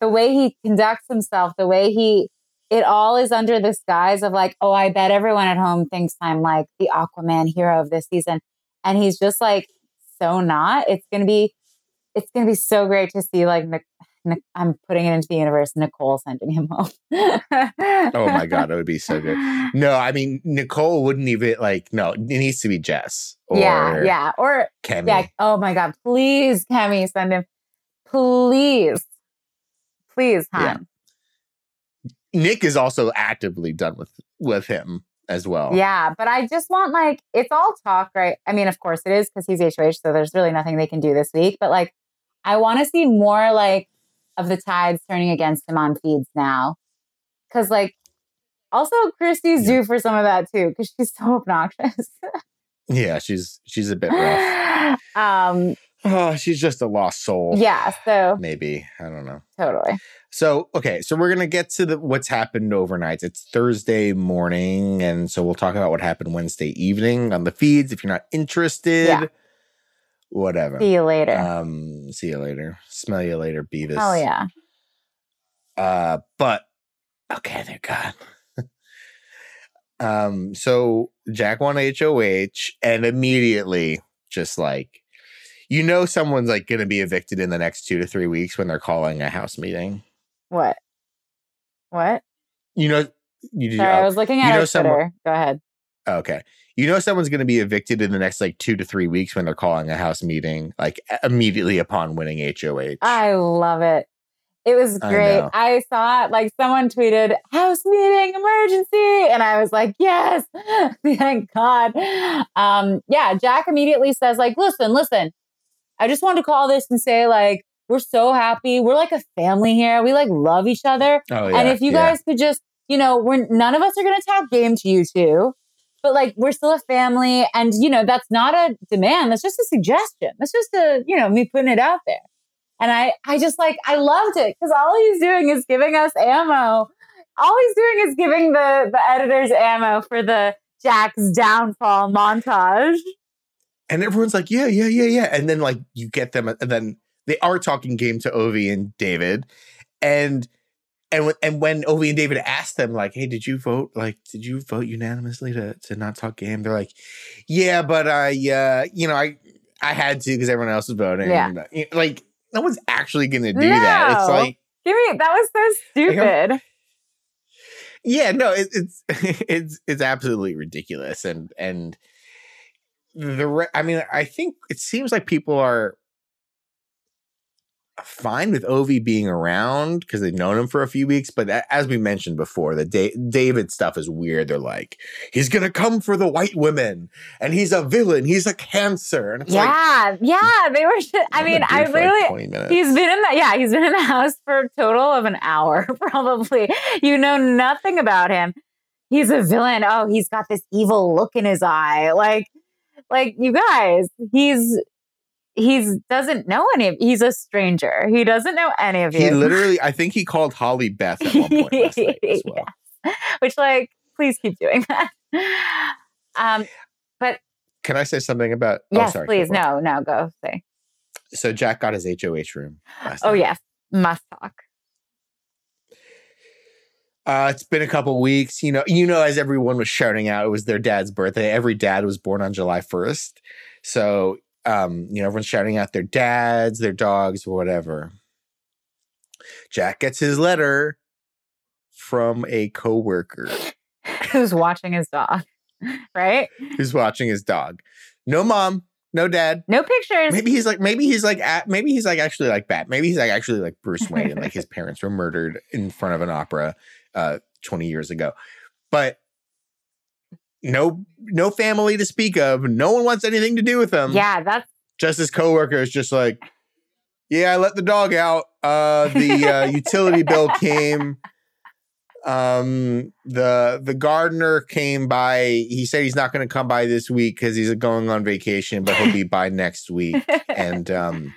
The way he conducts himself, the way he, it all is under this guise of like, oh, I bet everyone at home thinks I'm like the Aquaman hero of this season. And he's just like so not. It's going to be, it's going to be so great to see like I'm putting it into the universe. Nicole sending him home. Oh my God, it would be so good. No, I mean, Nicole wouldn't even like, no, it needs to be Jess. Or yeah, yeah. Or Kemi. yeah. Oh my God. Please, Kemi, send him. Please. Please, Yeah. hon. Nick is also actively done with with him as well. Yeah. But I just want like it's all talk, right? I mean, of course it is because he's HOH, so there's really nothing they can do this week. But like I want to see more like of the tides turning against him on feeds now. Cause like also Christie's Yeah. due for some of that too, because she's so obnoxious. Yeah, she's she's a bit rough. um, Oh, she's just a lost soul. yeah, so Maybe. I don't know. totally. So, okay, so we're gonna get to the what's happened overnight. It's Thursday morning, and so we'll talk about what happened Wednesday evening on the feeds. If you're not interested, Yeah. Whatever. See you later. Um, see you later. Smell you later, Beavis. Oh yeah. Uh, but okay, thank God. um, so Jack won HOH, and immediately, just like you know, someone's like going to be evicted in the next two to three weeks when they're calling a house meeting. What? What? You know, you Sorry, I oh, was looking you at know our someone- Twitter. Go ahead. Okay. You know, someone's going to be evicted in the next like two to three weeks when they're calling a house meeting, like immediately upon winning HOH. I love it. It was great. know. I, saw it like someone tweeted house meeting emergency, and I was like, yes, thank God. Um, yeah, Jack immediately says like, listen, listen, I just wanted to call this and say like we're so happy. We're like a family here. We like love each other. oh, yeah. and if you yeah. guys could just, you know, we're none of us are gonna tap game to you two, but like we're still a family, and you know that's not a demand. That's just a suggestion. That's just a, you know, me putting it out there. And I, I just like I loved it because all he's doing is giving us ammo. All he's doing is giving the the editors ammo for the Jack's downfall montage. And everyone's like, yeah, yeah, yeah, yeah. And then like you get them, and then they are talking game to Ovi and David, and and when and when Ovi and David asked them like, hey, did you vote? Like, did you vote unanimously to to not talk game? They're like, yeah, but I, uh, you know, I I had to because everyone else was voting. Yeah. And, like no one's actually gonna do that. It's like, Give me that was so stupid. yeah, no, it, it's it's it's absolutely ridiculous, and and the re- I mean, I think it seems like people are fine with Ovi being around because they've known him for a few weeks. But as we mentioned before, the da- David stuff is weird. They're like, he's gonna come for the white women, and he's a villain. He's a cancer. And yeah, like, yeah. They were. I mean, I literally. Like he's been in that. Yeah, he's been in the house for a total of an hour, probably. You know nothing about him. He's a villain. Oh, he's got this evil look in his eye. Like, like you guys, he's he's doesn't know any of he's a stranger. He doesn't know any of you. He literally I think he called Holly Beth at one point last night as well. yes. Which like please keep doing that. Um but can I say something about oh, Yes, oh, sorry, please. No, no, go say. So Jack got his HOH room. oh night. yes. Must talk. Uh, it's been a couple weeks. You know, you know, as everyone was shouting out, it was their dad's birthday. Every dad was born on July 1st. So um, you know, everyone's shouting out their dads, their dogs, or whatever. Jack gets his letter from a coworker who's watching his dog, right? Who's watching his dog. No mom, no dad, no pictures. Maybe he's like, maybe he's like, at, maybe he's like actually like Bat. Maybe he's like actually like Bruce Wayne, and like his parents were murdered in front of an opera uh, twenty years ago. But no no family to speak of. No one wants anything to do with them. Yeah, that's just his coworker is just like, yeah, I let the dog out. Uh, the uh, utility bill came. Um, the the gardener came by. He said he's not going to come by this week because he's going on vacation, but he'll be by next week. And um,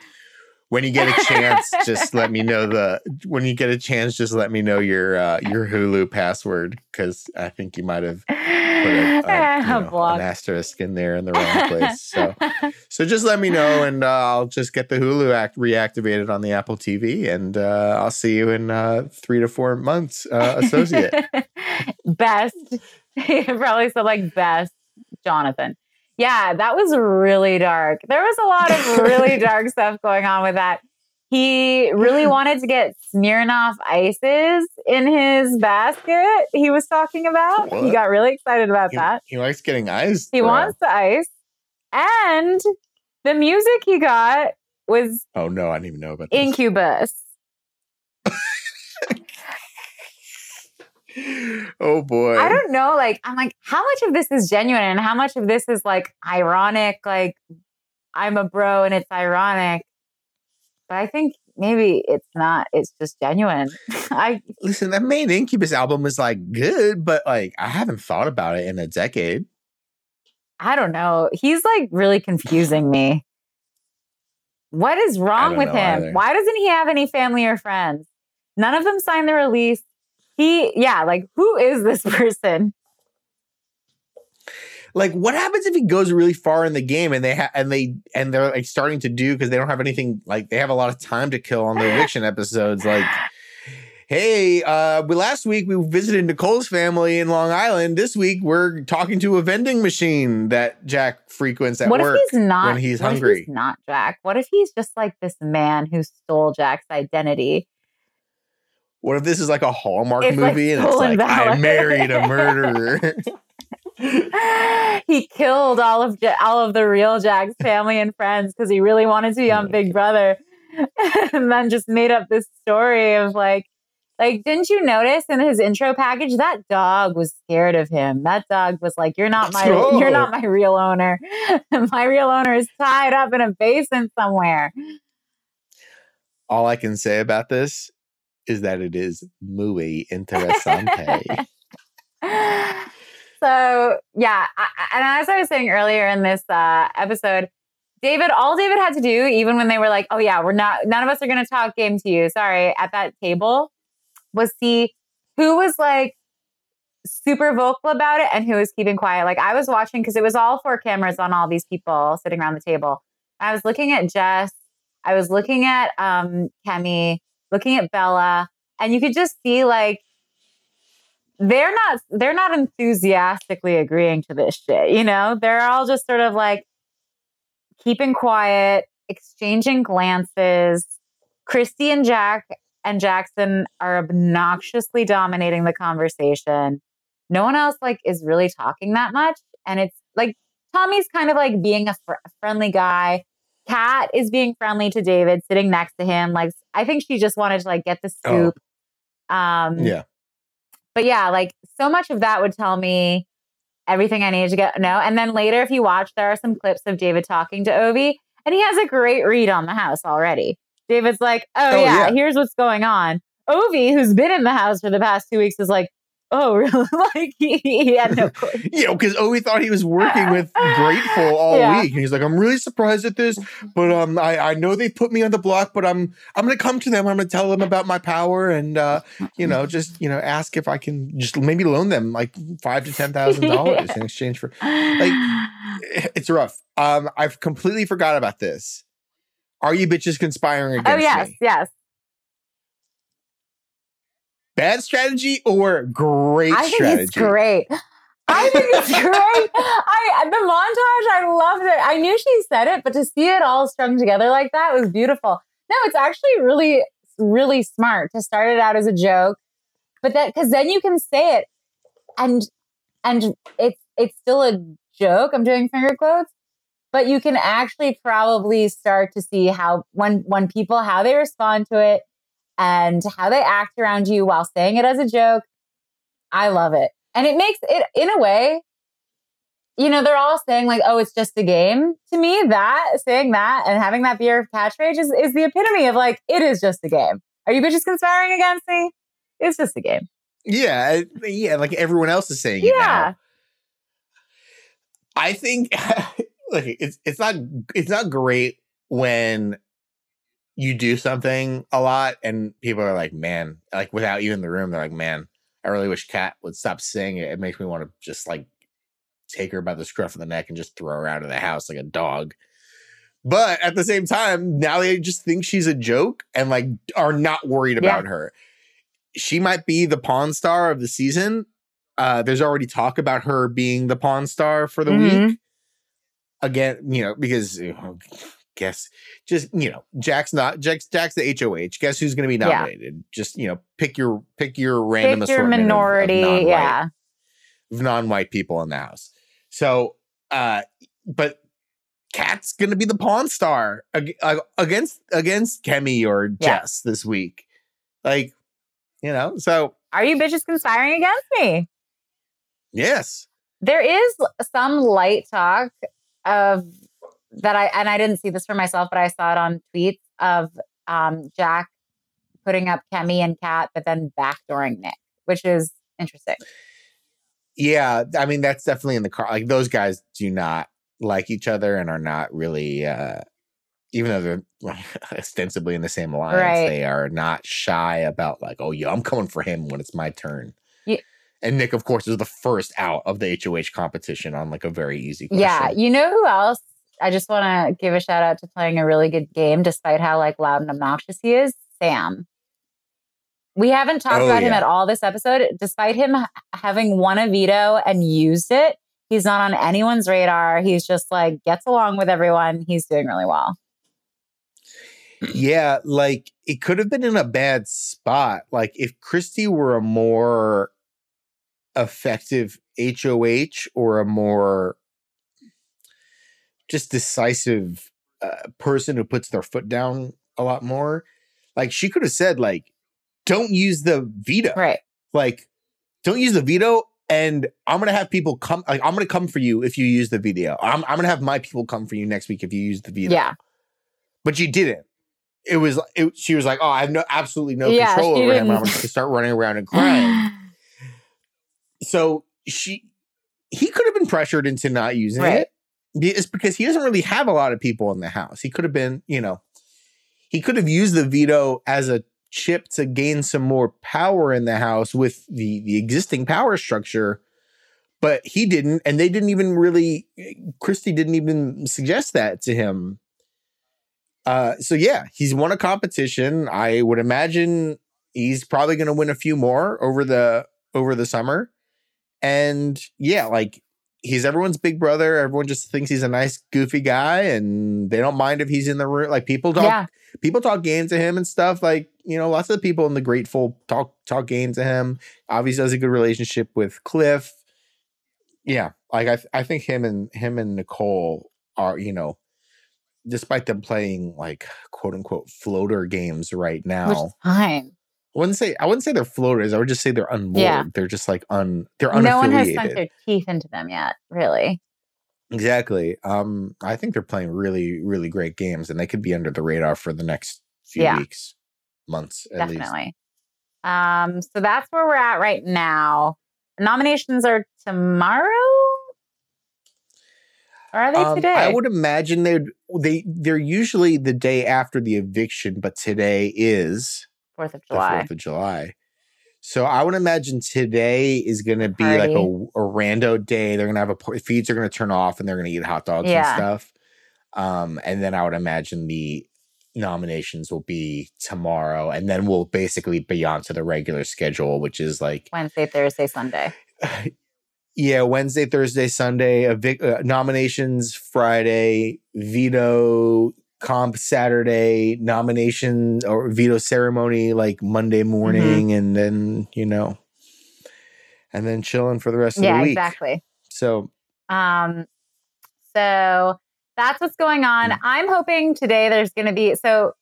when you get a chance, just let me know the. When you get a chance, just let me know your uh, your Hulu password because I think you might have put a, a, you know, an asterisk in there in the wrong place. So, so just let me know, and uh, I'll just get the Hulu act reactivated on the Apple TV, and uh, I'll see you in uh, three to four months, uh, associate. best, probably so like best, Jonathan. Yeah, that was really dark. There was a lot of really dark stuff going on with that. He really wanted to get Smirnoff ices in his basket. He was talking about. What? He got really excited about he, that. He likes getting ice. He bro. wants the ice, and the music he got was. Oh no, I didn't even know about this. Incubus. oh boy. I don't know. Like, I'm like, how much of this is genuine and how much of this is like ironic? Like, I'm a bro and it's ironic. But I think maybe it's not. It's just genuine. I listen. That main Incubus album was like good, but like I haven't thought about it in a decade. I don't know. He's like really confusing me. What is wrong with him? Either. Why doesn't he have any family or friends? None of them signed the release he yeah like who is this person like what happens if he goes really far in the game and they have and they and they're like starting to do because they don't have anything like they have a lot of time to kill on the eviction episodes like hey uh we last week we visited nicole's family in long island. This week we're talking to a vending machine that jack frequents at what work if he's not when he's hungry. he's not jack? What if he's just like this man who stole jack's identity? What if this is like a Hallmark it's movie like and it's like I married a murderer? he killed all of all of the real Jack's family and friends because he really wanted to be on Big Brother, and then just made up this story of like, like, didn't you notice in his intro package that dog was scared of him? That dog was like, "You're not my, oh. you're not oh. my real owner. my real owner is tied up in a basin somewhere." All I can say about this is that it is muy interesante. so yeah, I, and as I was saying earlier in this uh, episode, David, all David had to do, even when they were like, "Oh yeah, we're not, none of us are going to talk game to you," sorry, at that table, was see who was like super vocal about it and who was keeping quiet. Like I was watching because it was all four cameras on all these people sitting around the table. I was looking at Jess. I was looking at um, Kemi looking at Bella, and you could just see like they're not they're not enthusiastically agreeing to this shit. You know, they're all just sort of like keeping quiet, exchanging glances. Christie and Jack and Jackson are obnoxiously dominating the conversation. No one else like is really talking that much, and it's like Tommy's kind of like being a fr- friendly guy. Kat is being friendly to David, sitting next to him. Like I think she just wanted to like get the Oh. scoop. Um, Yeah. But yeah, like so much of that would tell me everything I needed to get know. And then later, if you watch, there are some clips of David talking to Ovi, and he has a great read on the house already. David's like, "Oh, Oh, yeah, yeah. here's what's going on." Ovi, who's been in the house for the past two weeks, is like, "Oh, really?" like he, he had no clue. You know, because Ovi thought he was working with Gr8ful all Yeah. week, and he's like, "I'm really surprised at this, but um, I, I know they put me on the block, but I'm I'm gonna come to them. I'm gonna tell them about my power, and uh, you know, just you know, ask if I can just maybe loan them like five to ten thousand dollars in exchange for like it's rough. Um, I've completely forgot about this. Are you bitches conspiring against me? oh yes, me? yes. Bad strategy or great I think strategy? it's great. I think it's great. I the montage, I loved it. I knew she said it, but to see it all strung together like that was beautiful. No, it's actually really, really smart to start it out as a joke, but that because then you can say it, and and it's it's still a joke. I'm doing finger quotes, but you can actually probably start to see how when when people how they respond to it and how they act around you while saying it as a joke. I love it. And it makes it, in a way, you know, they're all saying, like, oh, it's just a game. To me, that, saying that and having that be your catchphrase is, is the epitome of like, it is just a game. Are you bitches conspiring against me? It's just a game. Yeah, yeah, like everyone else is saying it. Yeah. I think look, it's it's not it's not great when you do something a lot and people are like, man, like without you in the room, they're like, man, I really wish Kat would stop saying it. It makes me want to just like take her by the scruff of the neck and just throw her out of the house like a dog. But at the same time, now they just think she's a joke and like are not worried Yeah. about her. She might be the pawn star of the season. Uh, there's already talk about her being the pawn star for the Mhm. week. Again, you know, because you know, guess just you know, Jack's not Jack's Jack's the HOH. Guess who's going to be Yeah. nominated? Just you know, pick your pick your random Pick your assortment of- of minority. yeah. of non-white people in the house. So, uh, but Kat's gonna be the pawn star ag- against against Kemi or Yeah. Jess this week. Like, you know, so Are you bitches conspiring against me? yes, there is some light talk of that I and I didn't see this for myself, but I saw it on tweets of um, Jack putting up Kemi and Kat, but then backdooring Nick, which is interesting. yeah. I mean, that's definitely in the car. Like those guys do not like each other and are not really, uh even though they're ostensibly in the same alliance, Right. they are not shy about like, oh yeah, I'm coming for him when it's my turn. Ye- And Nick, of course, is the first out of the HOH competition on like a very easy question. Yeah, you know who else? I just want to give a shout out to playing a really good game, despite how like loud and obnoxious he is. Sam. We haven't talked Oh, about him at all this episode, despite him having won a veto and used it. He's not on anyone's radar. He's just like gets along with everyone. He's doing really well. yeah, like it could have been in a bad spot. Like if Christie were a more effective HOH or a more just decisive uh, person who puts their foot down a lot more, like she could have said, like, don't use the veto. Right. Like, don't use the veto. And I'm gonna have people come. Like, I'm gonna come for you if you use the veto. I'm, I'm gonna have my people come for you next week if you use the veto Yeah. but she didn't. It was it, she was like, "Oh, I have no absolutely no Yeah, control over him. I'm to start running around and crying." so she he could have been pressured into not using Right. it. It's because he doesn't really have a lot of people in the house. He could have been, you know, he could have used the veto as a chip to gain some more power in the house with the the existing power structure. But he didn't, and they didn't even really. Christie didn't even suggest that to him. Uh, so yeah, he's won a competition. I would imagine he's probably going to win a few more over the over the summer. And yeah, like he's everyone's big brother. Everyone just thinks he's a nice, goofy guy, and they don't mind if he's in the room. Like people talk, yeah. people talk games to him and stuff. Like you know, lots of the people in the Gr8ful talk talk games to him. Obviously, has a good relationship with Cliff. Yeah, like I, th- I think him and him and Nicole are you know despite them playing like quote unquote floater games right now. fine. I wouldn't say I wouldn't say they're floaters. I would just say they're unmoored. Yeah. They're just like un they're No one has sunk their teeth into them yet, really. exactly. Um, I think they're playing really, really great games, and they could be under the radar for the next few Yeah. weeks, months at least. Definitely. Um, so that's where we're at right now. Nominations are tomorrow? Or are they Um, today? I would imagine they they they're usually the day after the eviction, but today is Fourth of July. Fourth of July. So I would imagine today is going to be like a, Party. a rando day. They're going to have a feeds are going to turn off and they're going to eat hot dogs Yeah. and stuff. Um, and then I would imagine the nominations will be tomorrow, and then we'll basically be on to the regular schedule, which is like Wednesday, Thursday, Sunday. yeah, Wednesday, Thursday, Sunday, evic- uh, nominations Friday, veto comp Saturday, nomination or veto ceremony like Monday Mm-hmm. morning, and then you know, and then chilling for the rest of the week. Yeah, exactly. So Um, so that's what's going on. Mm. I'm hoping today there's going to be so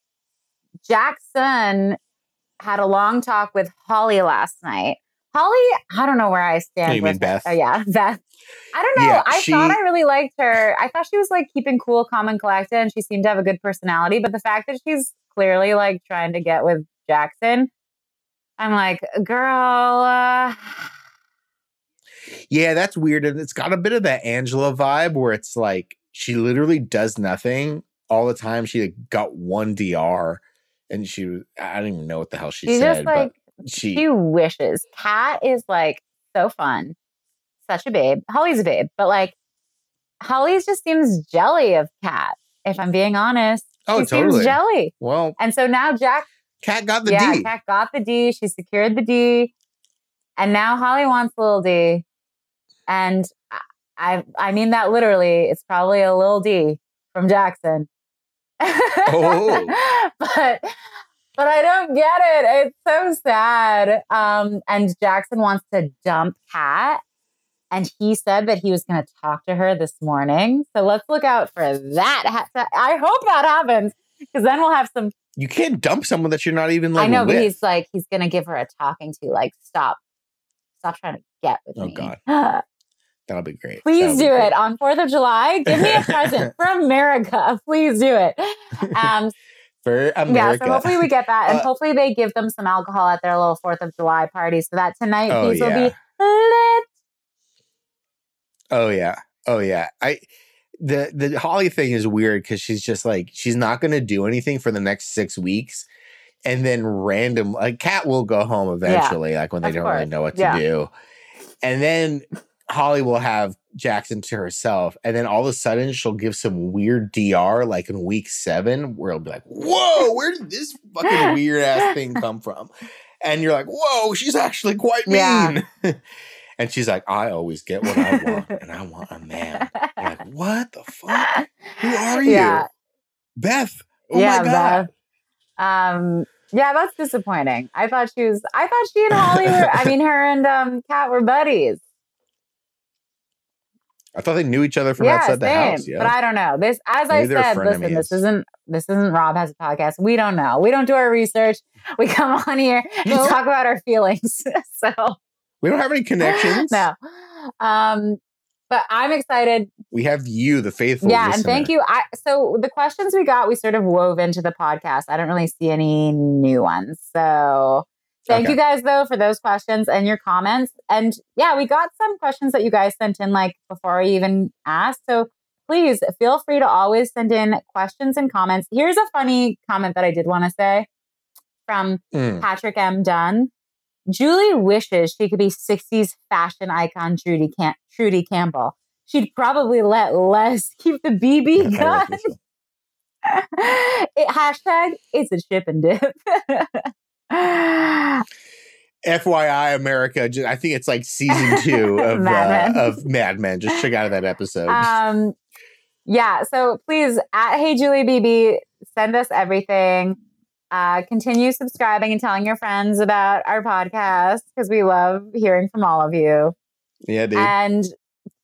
Jackson had a long talk with Holly last night. Holly, I don't know where I stand. Oh, you with mean Beth? Oh yeah, Beth. I don't know. Yeah, I she- thought I really liked her. I thought she was like keeping cool, calm, and collected, and she seemed to have a good personality. But the fact that she's clearly like trying to get with Jackson, I'm like, girl. Uh, yeah, that's weird, and it's got a bit of that Angela vibe where it's like she literally does nothing all the time. She like, got one dr, and she I don't even know what the hell she she's said, just like but she she wishes. Kat is like so fun, such a babe. Holly's a babe, but like Holly's just seems jelly of Kat. If I'm being honest, oh she totally seems jelly. well. And so now Jack, Kat got the yeah, D. Kat got the D. She secured the D, and now Holly wants a little D. And I, I, I mean that literally. It's probably a little D from Jackson. Oh. but but I don't get it. It's so sad. Um, and Jackson wants to dump Kat. And he said that he was going to talk to her this morning. So let's look out for that. I hope that happens because then we'll have some. You can't dump someone that you're not even like I know, with. but he's like, he's going to give her a talking to, like, stop, stop trying to get with Oh, me. God. That'll be great. Please That'll do great. it on 4th of July. Give me a present from America. Please do it. Um, for Yeah, so hopefully we get that, and Uh, hopefully they give them some alcohol at their little Fourth of July party, so that tonight Oh, these will yeah. be lit. oh yeah, oh yeah. I the the Holly thing is weird because she's just like she's not going to do anything for the next six weeks, and then random like Kat will go home eventually, like when they don't really know what to Yeah. do, and then Holly will have Jackson to herself, and then all of a sudden she'll give some weird dr like in week seven, where it'll be like, "Whoa, where did this fucking weird ass thing come from?" And you're like, "Whoa, she's actually quite Yeah. mean." and she's like, "I always get what I want, and I want a man." You're like, "What the fuck? Who are you, Yeah, Beth?" Oh yeah, my god! Beth. Um, yeah, that's disappointing. I thought she was. I thought she and Holly were. I mean, her and um, Kat were buddies. I thought they knew each other from yeah, outside the same. house. Yeah, But I don't know. This, as Maybe I said, listen, this isn't this isn't Rob has a podcast. We don't know. We don't do our research. We come on here and No. talk about our feelings. so we don't have any connections. no. Um, but I'm excited. we have you, the faithful. yeah, and thank you. I so the questions we got, we sort of wove into the podcast. I don't really see any new ones. So thank Okay. you guys though for those questions and your comments. And yeah, we got some questions that you guys sent in like before I even asked. So please feel free to always send in questions and comments. Here's a funny comment that I did want to say from Mm. Patrick M. Dunn. Julie wishes she could be 60s fashion icon Trudy, Cam- Trudy Campbell. She'd probably let Les keep the BB gun. it, hashtag it's a chip and dip. FYI, America. I think it's like season two of Mad uh, of Mad Men. Just check out that episode. um, yeah, so please at Hey Julie BB, send us everything. Uh, continue subscribing and telling your friends about our podcast because we love hearing from all of you. yeah, dude. and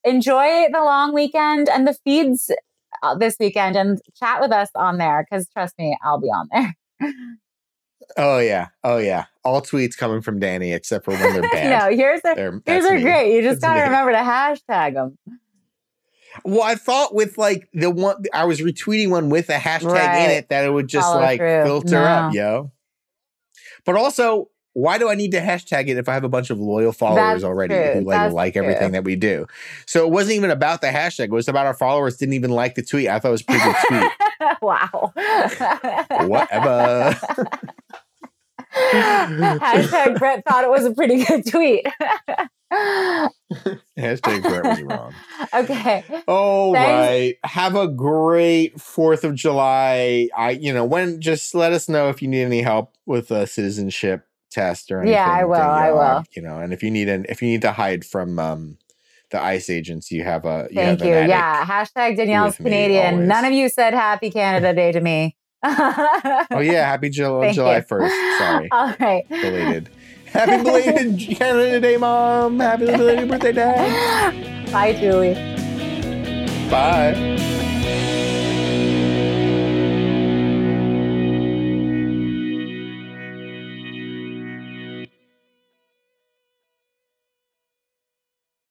enjoy the long weekend and the feeds uh, this weekend and chat with us on there because trust me, I'll be on there. Oh yeah, oh yeah. All tweets coming from Danny except for when they're bad. no, yours are, They're- yours are me. great. You just That's got to me. remember to hashtag them. Well, I thought with like the one I was retweeting one with a hashtag in it that it would just Follow like through. filter up, No. yo. But also, why do I need to hashtag it if I have a bunch of loyal followers That's already true. who like like everything that we do? So it wasn't even about the hashtag. It was about our followers didn't even like the tweet. I thought it was a pretty good tweet. wow. Whatever. Hashtag Brett thought it was a pretty good tweet. hashtag Brett was wrong. okay. All Thanks. right. Have a great Fourth of July. I, you know, when just let us know if you need any help with a citizenship test or anything. Yeah, I will, then, I know, will. You know, and if you need an if you need to hide from um the ICE agents, you have a you Thank have you. Yeah. Hashtag Danielle's with me Canadian. None of you said happy Canada Day to me. Oh yeah, happy Jul- July first. Sorry, All right. belated. Happy belated Canada Day, Mom. Happy belated birthday, Dad. Bye, Julie. Bye.